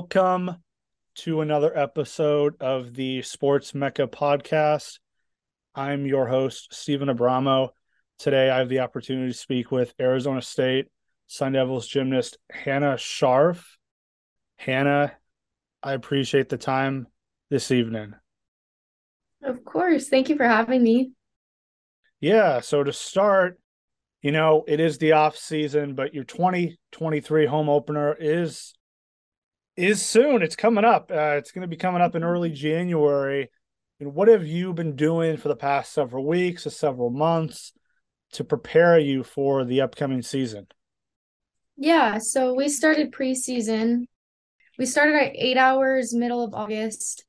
Welcome to another episode of the Sports Mecca podcast. I'm your host, Steven Abramo. Today, I have the opportunity to speak with Arizona State Sun Devils gymnast Hannah Scharf. Hannah, I appreciate the time this evening. Of course. Thank you for having me. Yeah. So to start, you know, it is the off season, but your 2023 home opener is is soon. It's coming up. Uh, it's going to be coming up in early January. And what have you been doing for the past several weeks or several months to prepare you for the upcoming season? Yeah, so we started preseason. We started at eight hours middle of August,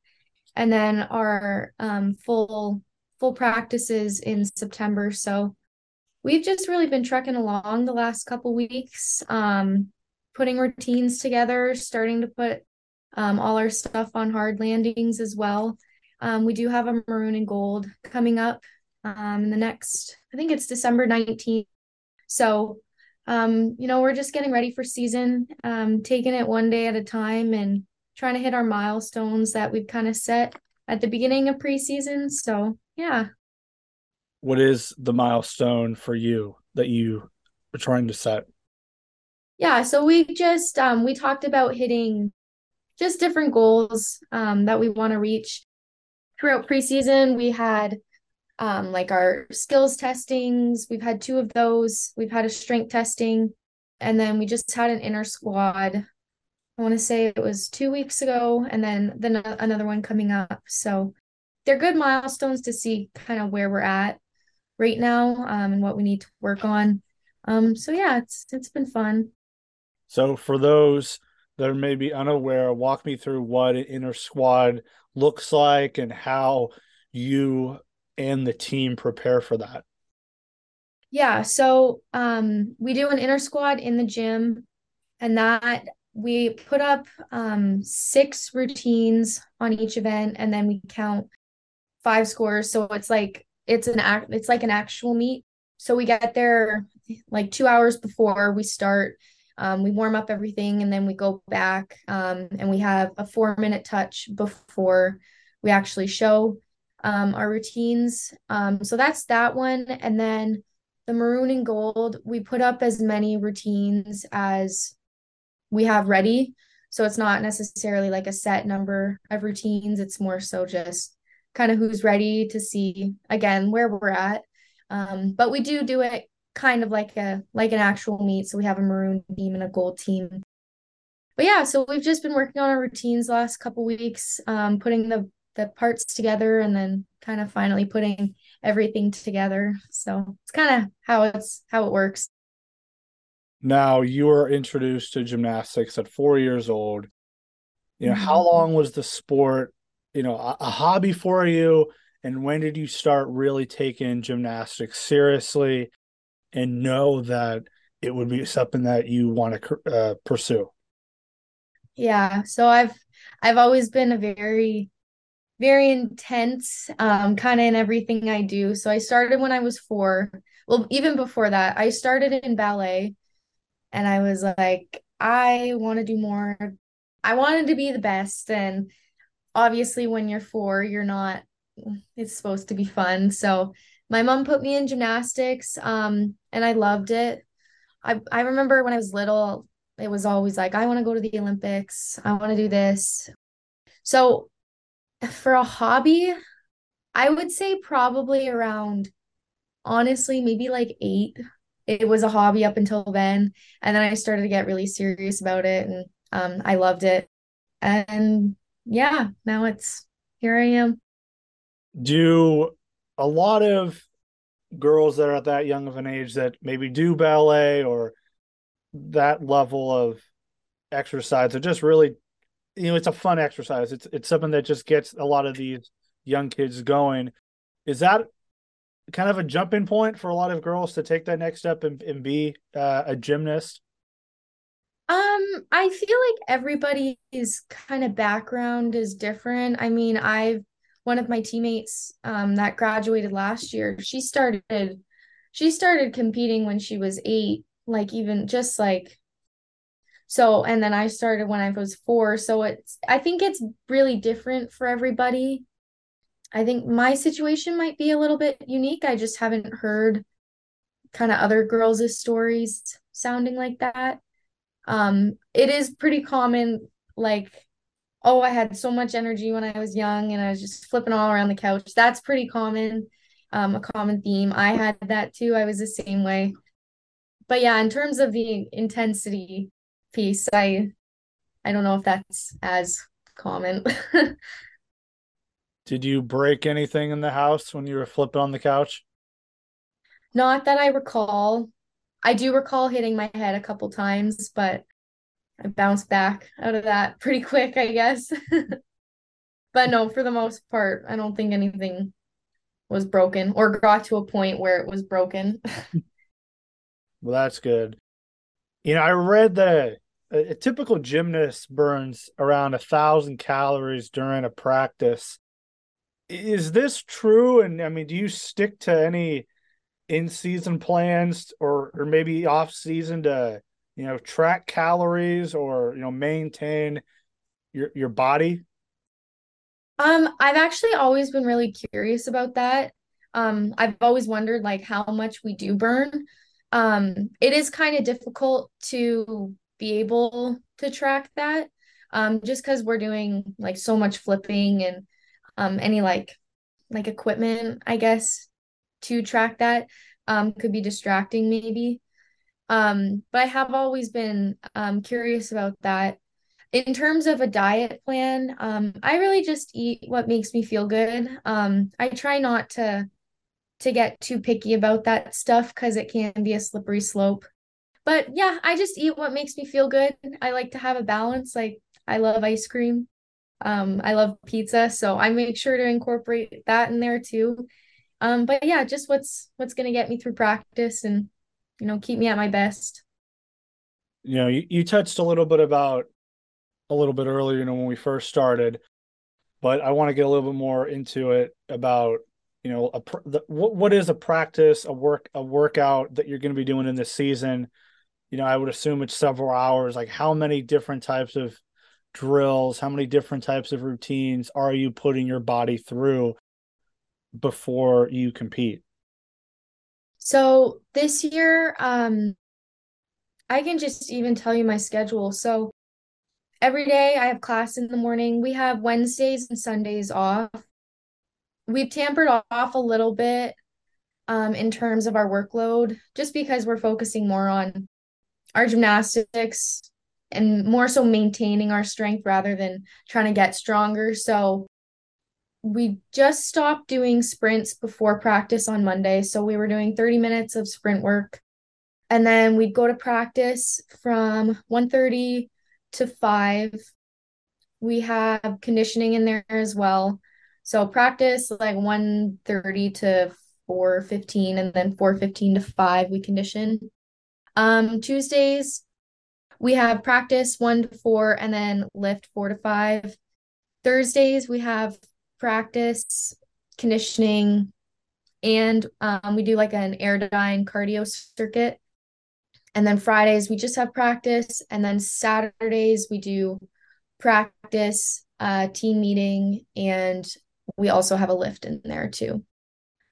and then our um, full full practices in September. So we've just really been trucking along the last couple weeks. Um, putting routines together, starting to put um, all our stuff on hard landings as well. Um, we do have a maroon and gold coming up um, in the next, I think it's December 19th. So, um, you know, we're just getting ready for season, um, taking it one day at a time and trying to hit our milestones that we've kind of set at the beginning of preseason. So, yeah. What is the milestone for you that you are trying to set? Yeah so we just um, we talked about hitting just different goals um, that we want to reach. Throughout preseason we had um, like our skills testings we've had two of those we've had a strength testing and then we just had an intrasquad. I want to say it was two weeks ago and then then another one coming up. So they're good milestones to see kind of where we're at right now um, and what we need to work on. Um, so yeah it's it's been fun so for those that are maybe unaware, walk me through what an intrasquad looks like and how you and the team prepare for that. Yeah, so um, we do an intrasquad in the gym, and that we put up um, six routines on each event, and then we count five scores. So it's like it's an act, it's like an actual meet. So we get there like two hours before we start, um, we warm up everything and then we go back um, and we have a four minute touch before we actually show um, our routines. Um, so that's that one. And then the maroon and gold, we put up as many routines as we have ready. So it's not necessarily like a set number of routines. It's more so just kind of who's ready to see again where we're at. Um, but we do do it kind of like a like an actual meet. So we have a maroon team and a gold team. But yeah, so we've just been working on our routines last couple weeks, um, putting the the parts together and then kind of finally putting everything together. So it's kind of how it's how it works. Now you were introduced to gymnastics at four years old. You know, mm-hmm. how long was the sport, you know, a, a hobby for you? And when did you start really taking gymnastics seriously? And know that it would be something that you want to uh, pursue. Yeah so i've i've always been a very very intense um kind of in everything i do. So i started when i was four. Well even before that i started in ballet and i was like i want to do more. I wanted to be the best and obviously when you're four you're not it's supposed to be fun. So my mom put me in gymnastics um and I loved it. I I remember when I was little it was always like I want to go to the Olympics. I want to do this. So for a hobby, I would say probably around honestly maybe like 8. It was a hobby up until then and then I started to get really serious about it and um I loved it. And yeah, now it's here I am. Do a lot of girls that are at that young of an age that maybe do ballet or that level of exercise are just really you know it's a fun exercise. It's it's something that just gets a lot of these young kids going. Is that kind of a jumping point for a lot of girls to take that next step and, and be uh, a gymnast? Um i feel like everybody's kind of background is different. I mean i've one of my teammates um, that graduated last year, she started she started competing when she was eight, like even just like So, and then I started when I was four. So it's, I think it's really different for everybody. I think my situation might be a little bit unique. I just haven't heard kind of other girls' stories sounding like that. Um, it is pretty common, like, oh, I had so much energy when I was young and I was just flipping all around the couch. That's pretty common, um, a common theme. I had that too. I was the same way. But yeah, in terms of the intensity piece, I I don't know if that's as common. Did you break anything in the house when you were flipping on the couch? Not that I recall. I do recall hitting my head a couple times, but I bounced back out of that pretty quick, I guess. but no, for the most part, I don't think anything was broken or got to a point where it was broken. well, that's good. You know, I read that a, a typical gymnast burns around a thousand calories during a practice. Is this true? And I mean, do you stick to any in season plans or or maybe off season to you know track calories or you know maintain your your body? Um, I've actually always been really curious about that. Um, I've always wondered like how much we do burn. Um, it is kind of difficult to be able to track that. Um, just because we're doing like so much flipping and um any like like equipment, I guess, to track that um could be distracting maybe. Um, but I have always been um curious about that. In terms of a diet plan, um, I really just eat what makes me feel good. Um, I try not to to get too picky about that stuff because it can be a slippery slope. But yeah, I just eat what makes me feel good. I like to have a balance. Like I love ice cream. Um, I love pizza, so I make sure to incorporate that in there too. Um, but yeah, just what's what's gonna get me through practice and you know keep me at my best. You know, you, you touched a little bit about a little bit earlier, you know, when we first started, but I want to get a little bit more into it about you know a the, what what is a practice, a work a workout that you're going to be doing in this season. You know, I would assume it's several hours. Like, how many different types of drills, how many different types of routines are you putting your body through before you compete? So this year, um, I can just even tell you my schedule. So every day I have class in the morning. We have Wednesdays and Sundays off. We've tampered off a little bit um, in terms of our workload, just because we're focusing more on our gymnastics and more so maintaining our strength rather than trying to get stronger. So we just stopped doing sprints before practice on Monday. So we were doing 30 minutes of sprint work. And then we'd go to practice from 1:30 to 5. We have conditioning in there as well. So practice like 1:30 to 4:15 and then 4:15 to 5 we condition. Um Tuesdays we have practice 1 to 4 and then lift 4 to 5. Thursdays we have practice, conditioning, and um, we do like an airdyne cardio circuit. And then Fridays we just have practice, and then Saturdays we do practice, uh, team meeting, and we also have a lift in there too.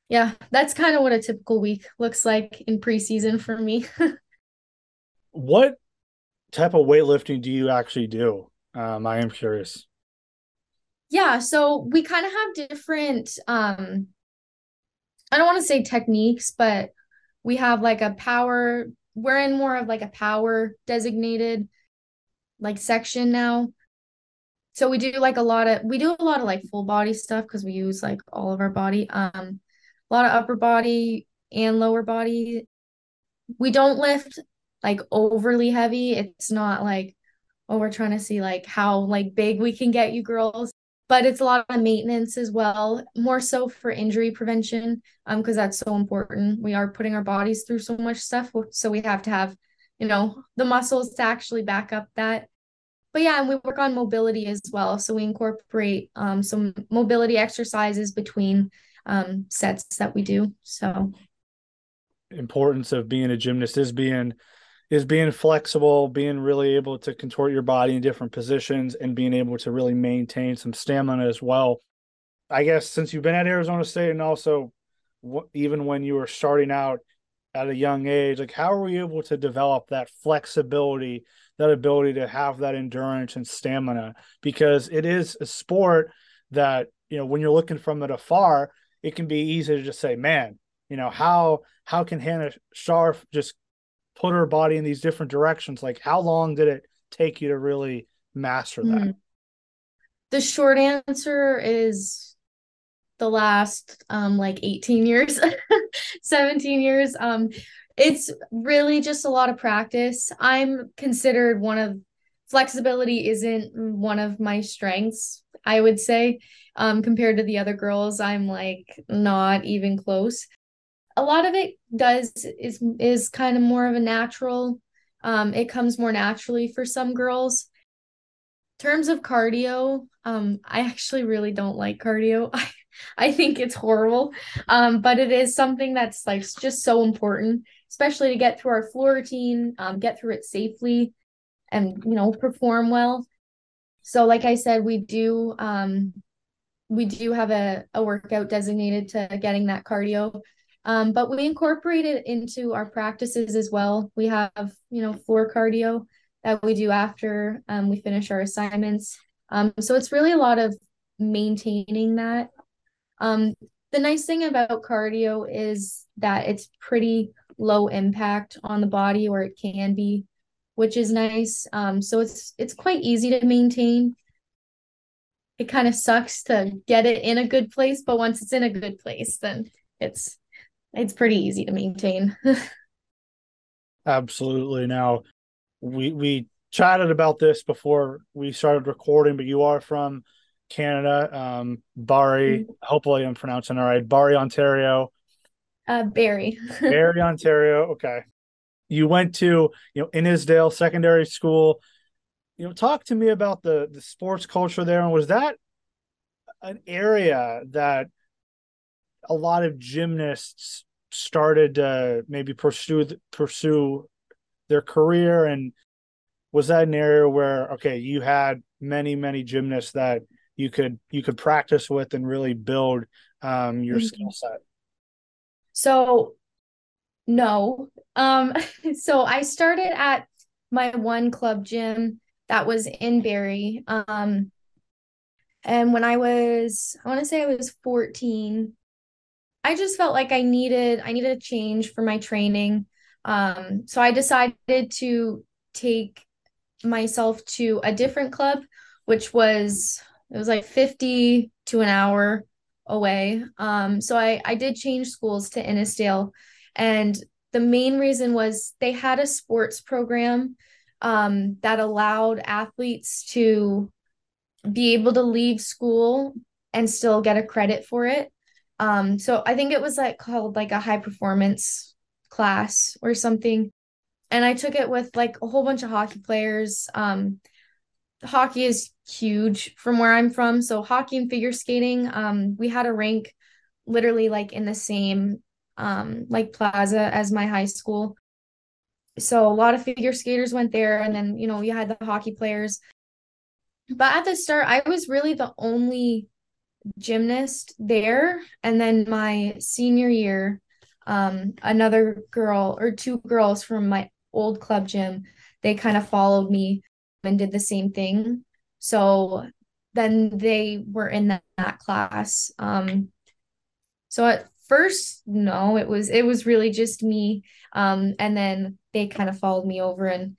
Yeah, that's kind of what a typical week looks like in preseason for me. what type of weightlifting do you actually do? Um, I am curious. Yeah, so we kind of have different um I don't want to say techniques, but we have like a power we're in more of like a power designated like section now. So we do like a lot of we do a lot of like full body stuff because we use like all of our body. Um a lot of upper body and lower body. We don't lift like overly heavy. It's not like oh we're trying to see like how like big we can get you girls but it's a lot of maintenance as well more so for injury prevention um because that's so important. We are putting our bodies through so much stuff so we have to have you know the muscles to actually back up that. But yeah and we work on mobility as well so we incorporate um, some mobility exercises between um, sets that we do so. Importance of being a gymnast is being is being flexible, being really able to contort your body in different positions, and being able to really maintain some stamina as well. I guess since you've been at Arizona State and also even when you were starting out at a young age, like how are you able to develop that flexibility, that ability to have that endurance and stamina? Because it is a sport that, you know, when you're looking from it afar, it can be easy to just say, man, you know, how how can Hannah Scharf just put her body in these different directions? Like how long did it take you to really master that? Mm-hmm. The short answer is the last um like 18 years 17 years um it's really just a lot of practice i'm considered one of flexibility isn't one of my strengths i would say um compared to the other girls i'm like not even close a lot of it does is is kind of more of a natural um it comes more naturally for some girls terms of cardio um i actually really don't like cardio I, I think it's horrible. Um, but it is something that's like just so important, especially to get through our floor routine, um, get through it safely and you know, perform well. So like I said, we do um we do have a, a workout designated to getting that cardio. Um, but we incorporate it into our practices as well. We have, you know, floor cardio that we do after um, we finish our assignments. Um, so it's really a lot of maintaining that um, the nice thing about cardio is that it's pretty low impact on the body, or it can be, which is nice. Um, so it's it's quite easy to maintain. It kind of sucks to get it in a good place, but once it's in a good place, then it's it's pretty easy to maintain. Absolutely. Now, we we chatted about this before we started recording, but you are from Canada, um, Barrie. Mm-hmm. Hopefully, I'm pronouncing all right. Barrie, Ontario. Uh, Barrie. Barrie, Ontario. Okay. You went to you know Innisdale Secondary School. You know, talk to me about the the sports culture there, and was that an area that a lot of gymnasts started to maybe pursue pursue their career and was that an area where okay you had many many gymnasts that you could you could practice with and really build um, your mm-hmm. skill set? So no. Um so I started at my one club gym that was in Barrie. Um and when I was I want to say I was 14, I just felt like I needed I needed a change for my training. Um so I decided to take myself to a different club which was it was like 50 to an hour away. Um, so I, I did change schools to Innisdale. And the main reason was they had a sports program um, that allowed athletes to be able to leave school and still get a credit for it. Um, so I think it was like called like a high performance class or something. And I took it with like a whole bunch of hockey players. Um, hockey is huge from where I'm from. So hockey and figure skating, um, we had a rink literally like in the same um like plaza as my high school. So a lot of figure skaters went there and then, you know, you had the hockey players. But at the start, I was really the only gymnast there. And then my senior year, um, another girl or two girls from my old club gym, they kind of followed me and did the same thing. So then they were in that, that class. Um, so at first, no, it was it was really just me. Um, and then they kind of followed me over and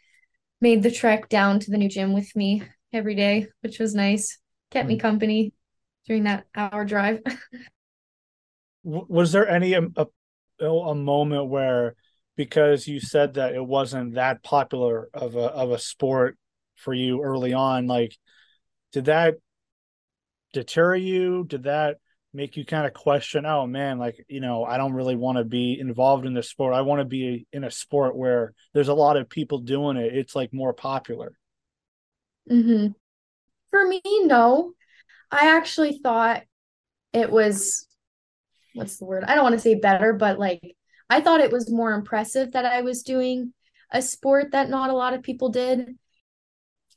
made the trek down to the new gym with me every day, which was nice. Kept me mm. company during that hour drive. was there any um, a, a, a moment where because you said that it wasn't that popular of a of a sport for you early on like did that deter you? Did that make you kind of question oh man like you know i don't really want to be involved in this sport. I want to be in a sport where there's a lot of people doing it. It's like more popular. Mm-hmm. for me no i actually thought it was what's the word i don't want to say better but like i thought it was more impressive that i was doing a sport that not a lot of people did.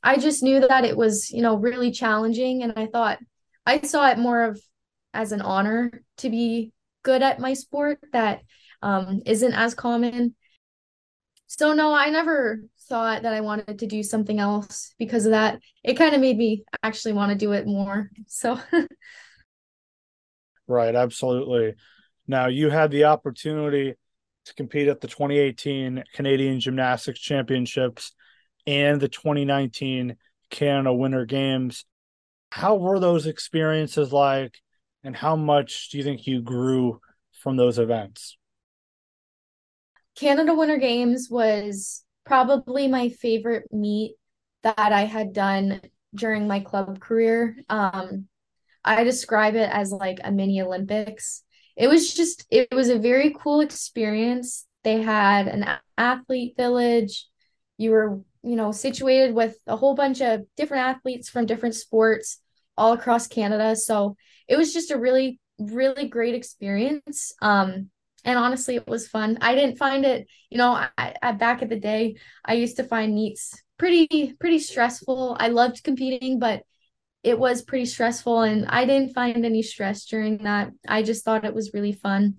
I just knew that it was, you know, really challenging. And I thought I saw it more of as an honor to be good at my sport that um, not as common. So, no, I never thought that I wanted to do something else because of that. It kind of made me actually want to do it more. So, right, absolutely. Now, you had the opportunity to compete at the 2018 Canadian Gymnastics Championships and the 2019 Canada Winter Games. How were those experiences like, and how much do you think you grew from those events? Canada Winter Games was probably my favorite meet that I had done during my club career. Um, I describe it as like a mini Olympics. It was just, it was a very cool experience. They had an athlete village. You were, you know, situated with a whole bunch of different athletes from different sports all across Canada. So it was just a really, really great experience. Um, and honestly it was fun. I didn't find it you know I, I, back at the day i used to find meets pretty pretty stressful. I loved competing but it was pretty stressful and i didn't find any stress during that. I just thought it was really fun.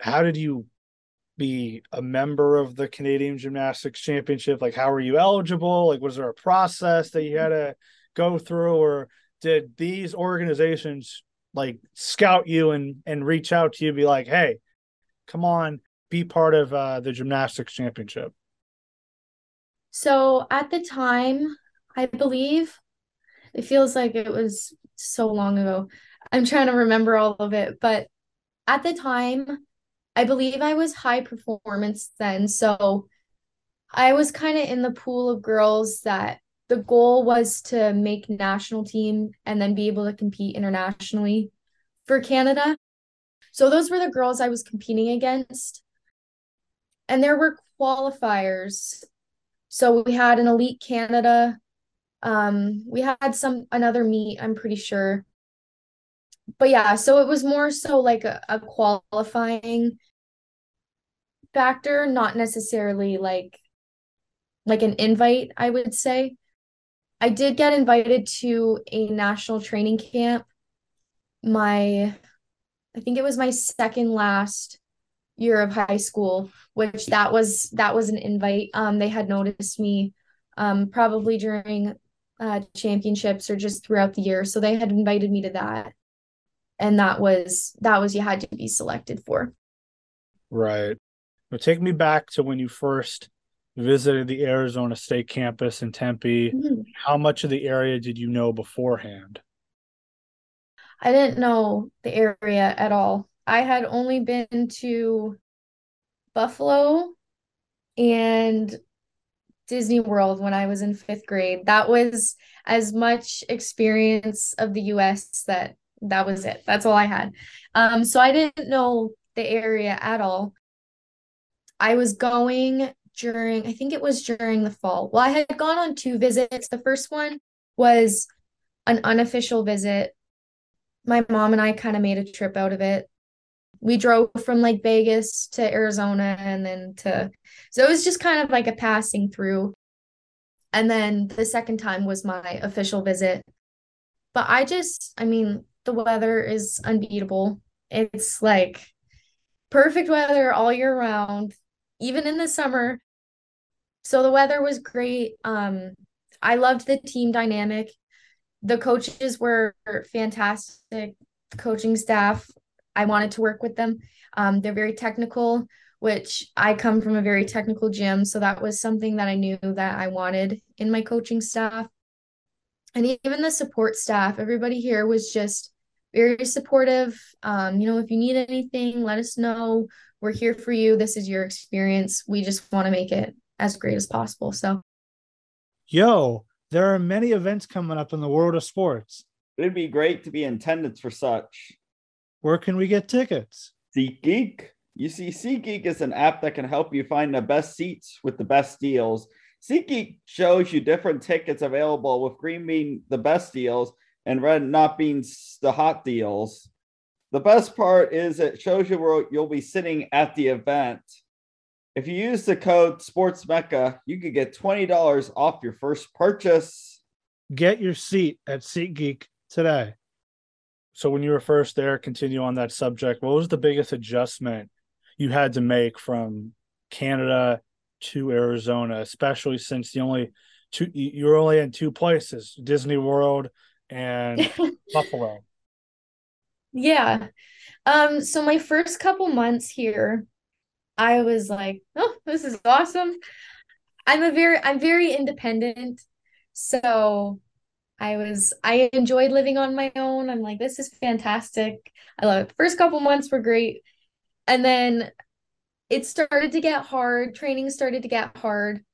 How did you be a member of the canadian gymnastics championship? Like how were you eligible? Like was there a process that you had to go through or did these organizations like scout you and and reach out to you be like hey come on, be part of uh, the gymnastics championship? So at the time, I believe it feels like it was so long ago. I'm trying to remember all of it, but at the time, I believe I was high performance then. So I was kind of in the pool of girls that the goal was to make national team and then be able to compete internationally for Canada. So those were the girls I was competing against. And there were qualifiers. So we had an Elite Canada. Um, we had some another meet, I'm pretty sure. But yeah, so it was more so like a, a qualifying factor, not necessarily like like an invite, I would say. I did get invited to a national training camp my I think it was my second last year of high school, which that was that was an invite. Um, they had noticed me um, probably during uh, championships or just throughout the year, so they had invited me to that, and that was that was you had to be selected for. Right. Well, take me back to when you first visited the Arizona State campus in Tempe. Mm-hmm. How much of the area did you know beforehand? I didn't know the area at all. I had only been to Buffalo and Disney World when I was in fifth grade. That was as much experience of the US that that was it. That's all I had. Um, so I didn't know the area at all. I was going during, I think it was during the fall. Well, I had gone on two visits. The first one was an unofficial visit my mom and I kind of made a trip out of it. We drove from like Vegas to Arizona and then to, so it was just kind of like a passing through. And then the second time was my official visit. But I just, I mean, the weather is unbeatable. It's like perfect weather all year round, even in the summer. So the weather was great. Um, I loved the team dynamic the coaches were fantastic coaching staff. I wanted to work with them. Um, they're very technical which i come from a very technical gym so that was something that i knew that i wanted in my coaching staff. And even the support staff everybody here was just very supportive. Um, you know if you need anything let us know. We're here for you. This is your experience. We just want to make it as great as possible so. Yo there are many events coming up in the world of sports. It'd be great to be in attendance for such. Where can we get tickets? SeatGeek. You see, SeatGeek is an app that can help you find the best seats with the best deals. SeatGeek shows you different tickets available, with green being the best deals and red not being the hot deals. The best part is it shows you where you'll be sitting at the event. If you use the code SportsMecca, you could get $20 off your first purchase. Get your seat at SeatGeek today. So when you were first there, continue on that subject. What was the biggest adjustment you had to make from Canada to Arizona, especially since the only two you were only in two places, Disney World and Buffalo. Yeah. Um so my first couple months here, I was like, "Oh, this is awesome." I'm a very I'm very independent. So I was I enjoyed living on my own. I'm like, this is fantastic. I love it. First couple months were great. And then it started to get hard. Training started to get hard.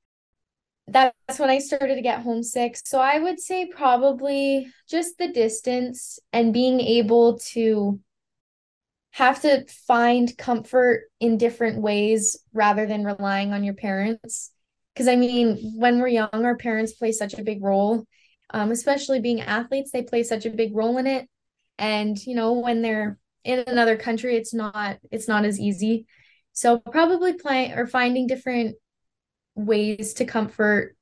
That's when I started to get homesick. So I would say probably just the distance and being able to have to find comfort in different ways rather than relying on your parents. Because I mean, when we're young, our parents play such a big role um, especially being athletes, they play such a big role in it. And you know, when they're in another country, it's not it's not as easy. So probably playing or finding different ways to comfort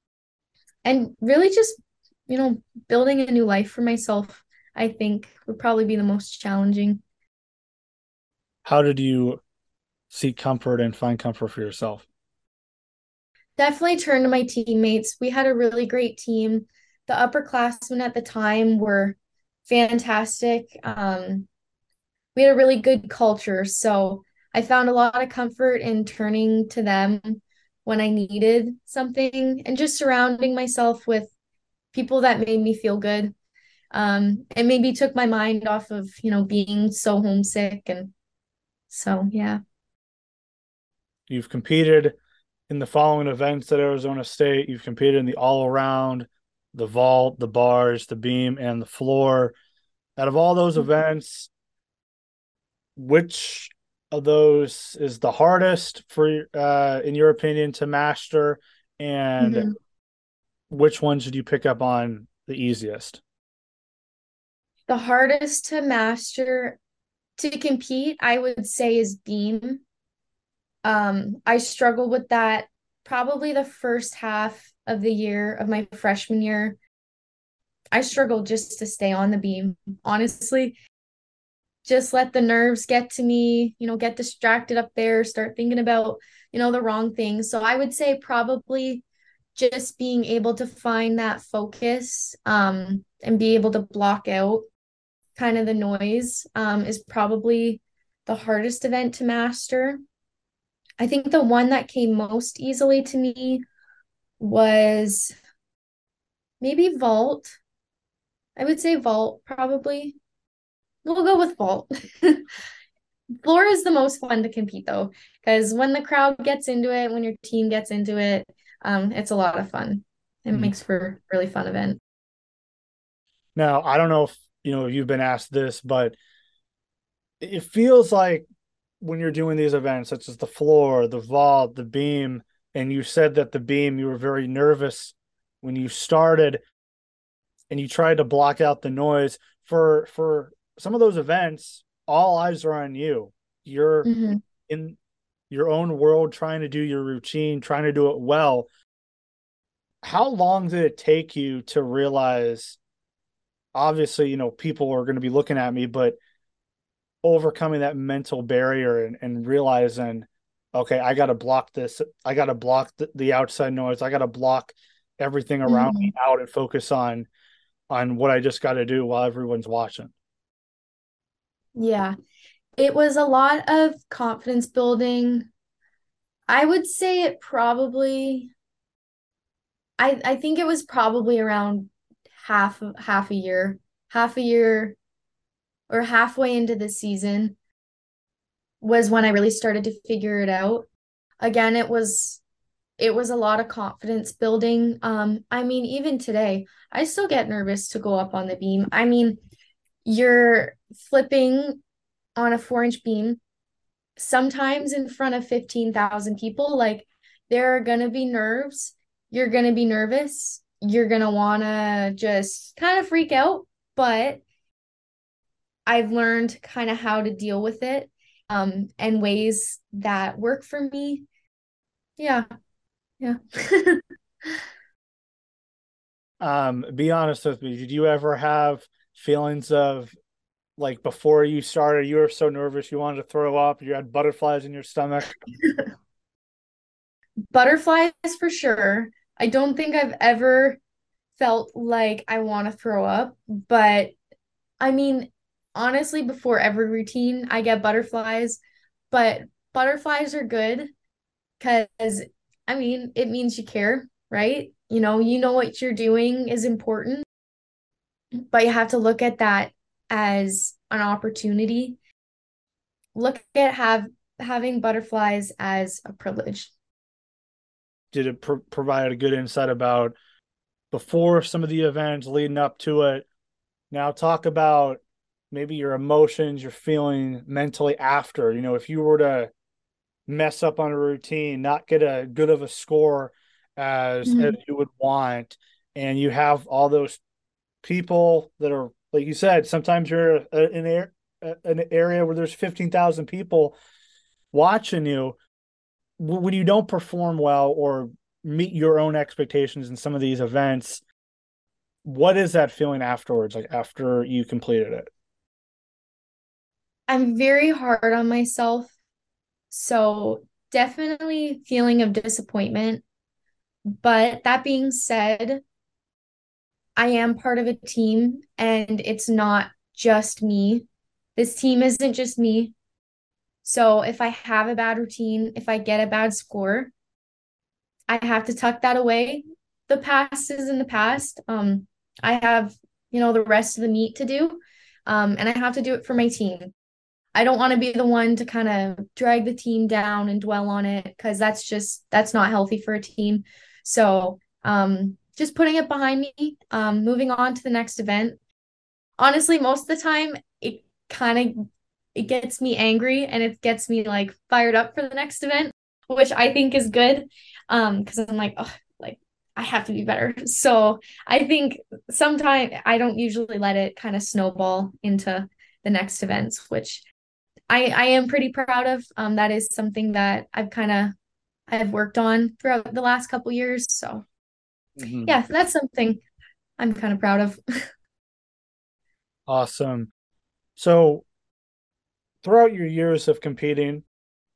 and really just you know building a new life for myself i think would probably be the most challenging how did you seek comfort and find comfort for yourself definitely turn to my teammates we had a really great team the upperclassmen at the time were fantastic. Um, we had a really good culture. So I found a lot of comfort in turning to them when I needed something and just surrounding myself with people that made me feel good. Um, it maybe took my mind off of, you know, being so homesick. And so, yeah. You've competed in the following events at Arizona State. You've competed in the all around, the vault, the bars, the beam, and the floor. Out of all those mm-hmm. events, which of those is the hardest for uh in your opinion to master and mm-hmm. which one should you pick up on the easiest the hardest to master to compete i would say is beam um i struggled with that probably the first half of the year of my freshman year, I struggled just to stay on the beam, honestly. Just let the nerves get to me, you know, get distracted up there, start thinking about, you know, the wrong things. So I would say probably just being able to find that focus um, and be able to block out kind of the noise um, is probably the hardest event to master. I think the one that came most easily to me was maybe vault. I would say vault probably. We'll go with vault. Floor is the most fun to compete though, because when the crowd gets into it, when your team gets into it, um, it's a lot of fun. It mm makes for a really fun event. Now, I don't know if you know you've been asked this, but it feels like when you're doing these events, such as the floor, the vault, the beam, and you said that the beam you were very nervous when you started and you tried to block out the noise. For for some of those events all eyes are on you. You're mm-hmm. in your own world trying to do your routine trying to do it well. How long did it take you to realize obviously you know people are going to be looking at me but overcoming that mental barrier and, and realizing okay, I got to block this. I got to block the, the, outside noise. I got to block everything around mm-hmm. me out and focus on on what I just got to do while everyone's watching. Yeah. It was a lot of confidence building. I would say it probably I I think it was probably around half half a year, half a year or halfway into the season was when I really started to figure it out. Again, it was it was a lot of confidence building. Um, I mean, even today, I still get nervous to go up on the beam. I mean, you're flipping on a four inch beam, sometimes in front of 15,000 people. Like, there are going to be nerves. You're going to be nervous. You're going to want to just kind of freak out. But I've learned kind of how to deal with it um, and ways that work for me. Yeah. Yeah. um, be honest with me. Did you ever have feelings of like before you started, you were so nervous you wanted to throw up, you had butterflies in your stomach? Butterflies for sure. I don't think I've ever felt like I want to throw up, but I mean, honestly, before every routine, I get butterflies, but butterflies are good because I mean, it means you care, right? You know, you know what you're doing is important, but you have to look at that as an opportunity. Look at have having butterflies as a privilege. Did it pr- provide a good insight about before some of the events leading up to it? Now talk about maybe your emotions, you're feeling mentally after. You know, if you were to mess up on a routine, not get a good of a score as, mm-hmm. as you would want, and you have all those people that are like you said, sometimes you're in an area where there's 15,000 people watching you. When you don't perform well or meet your own expectations in some of these events, what is that feeling afterwards, like after you completed it? I'm very hard on myself. So definitely feeling of disappointment. But that being said, I am part of a team and it's not just me. This team isn't just me. So if I have a bad routine, if I get a bad score, I have to tuck that away. The past is in the past. Um, I have, you know, the rest of the meet to do. Um, and I have to do it for my team. I don't want to be the one to kind of drag the team down and dwell on it because that's just that's not healthy for a team. So um just putting it behind me, um, moving on to the next event. Honestly, most of the time it kind of it gets me angry and it gets me like fired up for the next event, which I think is good. Um, because I'm like, oh, like I have to be better. So I think sometimes I don't usually let it kind of snowball into the next events, which I I am pretty proud of. Um, that is something that I've kind of I've worked on throughout the last couple years. So mm-hmm. yeah, that's something I'm kind of proud of. awesome. So, throughout your years of competing,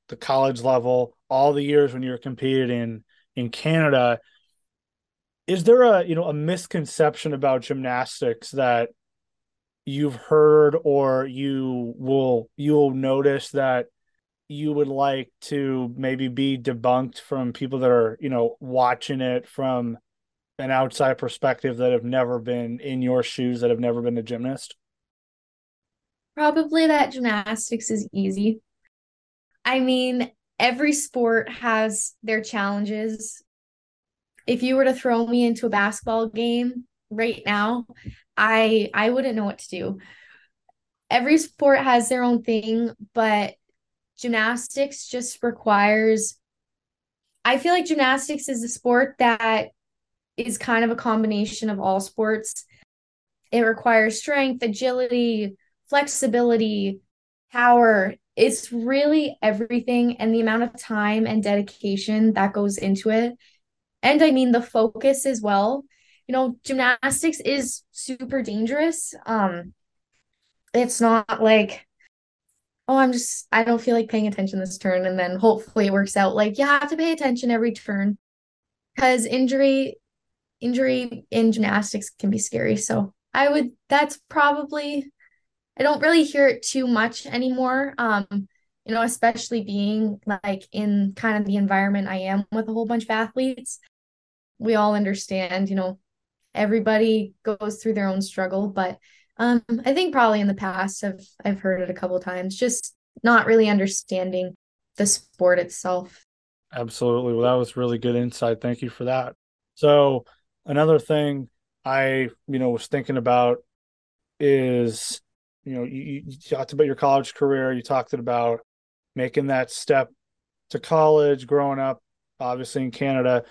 the college level, all the years when you were competing in in Canada, is there a you know a misconception about gymnastics that you've heard or you will you'll notice that you would like to maybe be debunked from people that are you know watching it from an outside perspective that have never been in your shoes, that have never been a gymnast? Probably that gymnastics is easy. I mean, every sport has their challenges. If you were to throw me into a basketball game right now, I I wouldn't know what to do. Every sport has their own thing, but gymnastics just requires I feel like gymnastics is a sport that is kind of a combination of all sports. It requires strength, agility, flexibility, power. It's really everything and the amount of time and dedication that goes into it. And I mean the focus as well. You know, gymnastics is super dangerous. Um it's not like oh, I'm just I don't feel like paying attention this turn and then hopefully it works out. Like you have to pay attention every turn because injury injury in gymnastics can be scary. So I would that's probably I don't really hear it too much anymore. Um, you know, especially being like in kind of the environment I am with a whole bunch of athletes. We all understand, you know, everybody goes through their own struggle, but um I think probably in the past I've I've heard it a couple times, just not really understanding the sport itself. Absolutely. Well, that was really good insight. Thank you for that. So another thing I, you know, was thinking about is, you know, you, you talked about your college career. You talked about making that step to college, growing up, obviously in Canada.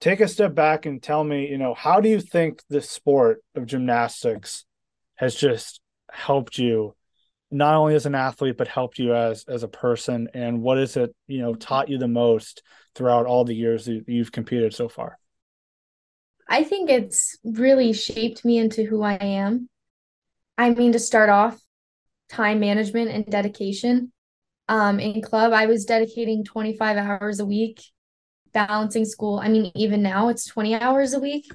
Take a step back and tell me, you know, how do you think the sport of gymnastics has just helped you not only as an athlete but helped you as as a person and what is it you know taught you the most throughout all the years that you've competed so far i think it's really shaped me into who i am i mean to start off time management and dedication um in club i was dedicating 25 hours a week balancing school i mean even now it's 20 hours a week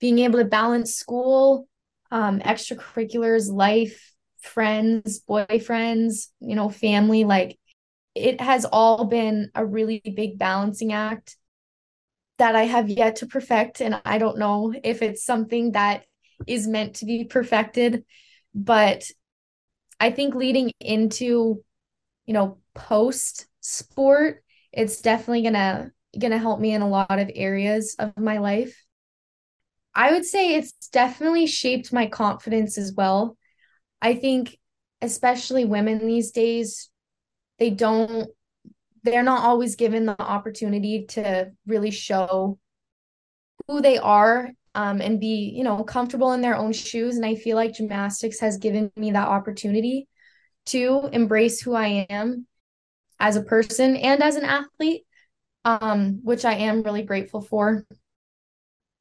being able to balance school um extracurriculars life friends, boyfriends, you know, family. Like it has all been a really big balancing act that I have yet to perfect. And I don't know if it's something that is meant to be perfected. But I think leading into, you know, post sport, it's definitely gonna gonna help me in a lot of areas of my life. I would say it's definitely shaped my confidence as well. I think especially women these days, they don't they're not always given the opportunity to really show who they are um, and be you know comfortable in their own shoes and i feel like gymnastics has given me that opportunity to embrace who i am as a person and as an athlete um, which i am really grateful for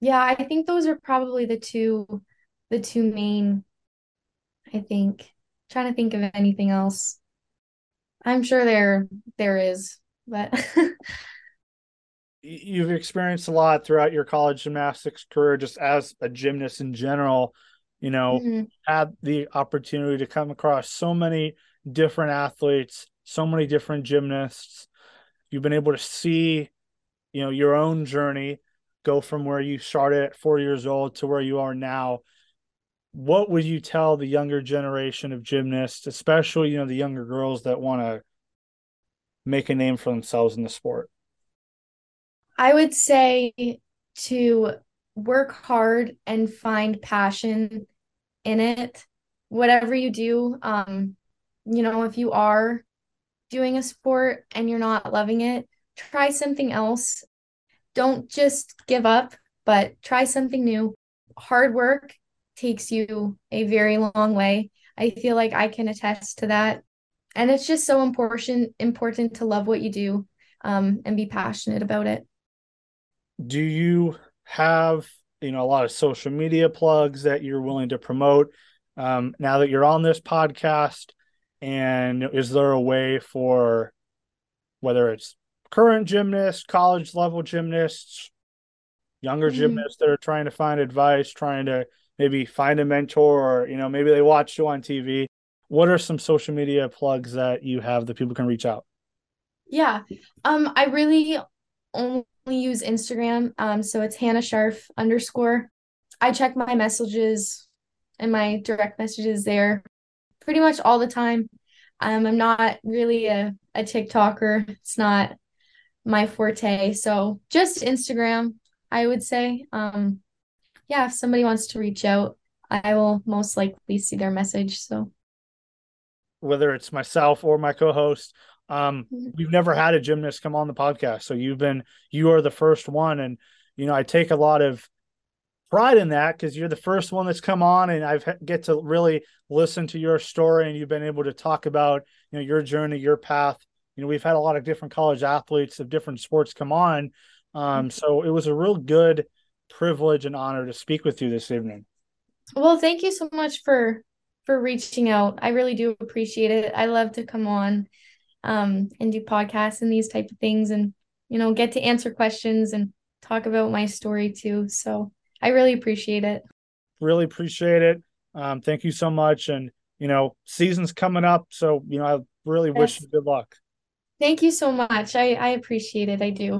yeah i think those are probably the two the two main I think. I'm trying to think of anything else. I'm sure there there is, but you've experienced a lot throughout your college gymnastics career just as a gymnast in general you know mm-hmm. had the opportunity to come across so many different athletes so many different gymnasts you've been able to see you know your own journey go from where you started at 4 years old to where you are now what would you tell the younger generation of gymnasts, especially you know the younger girls that want to make a name for themselves in the sport? I would say to work hard and find passion in it. Whatever you do, um, you know, if you are doing a sport and you're not loving it, try something else. Don't just give up, but try something new. Hard work takes you a very long way. I feel like I can attest to that. And it's just so important important to love what you do um, and be passionate about it. Do you have you know a lot of social media plugs that you're willing to promote um, now that you're on this podcast? And is there a way for whether it's current gymnasts, college level gymnasts, younger mm-hmm. gymnasts that are trying to find advice, trying to maybe find a mentor or you know maybe they watch you on tv what are some social media plugs that you have that people can reach out yeah um i really only use instagram um so it's hannah Scharf underscore. I check my messages and my direct messages there pretty much all the time. Um i'm not really a, a tiktoker. It's not my forte. So just instagram i would say. Um yeah, if somebody wants to reach out, I will most likely see their message. So. Whether it's myself or my co-host, um, mm-hmm. we've never had a gymnast come on the podcast. So you've been you are the first one. And you know, I take a lot of pride in that because you're the first one that's come on and I've get to really listen to your story and you've been able to talk about you know your journey, your path. You know, we've had a lot of different college athletes of different sports come on. Um, mm-hmm. so it was a real good privilege and honor to speak with you this evening. Well, thank you so much for for reaching out. I really do appreciate it. I love to come on um and do podcasts and these type of things and you know get to answer questions and talk about my story too. So I really appreciate it. Really appreciate it. Um, thank you so much. And you know, season's coming up, so you know, I really yes. wish you good luck. Thank you so much. I I appreciate it. I do.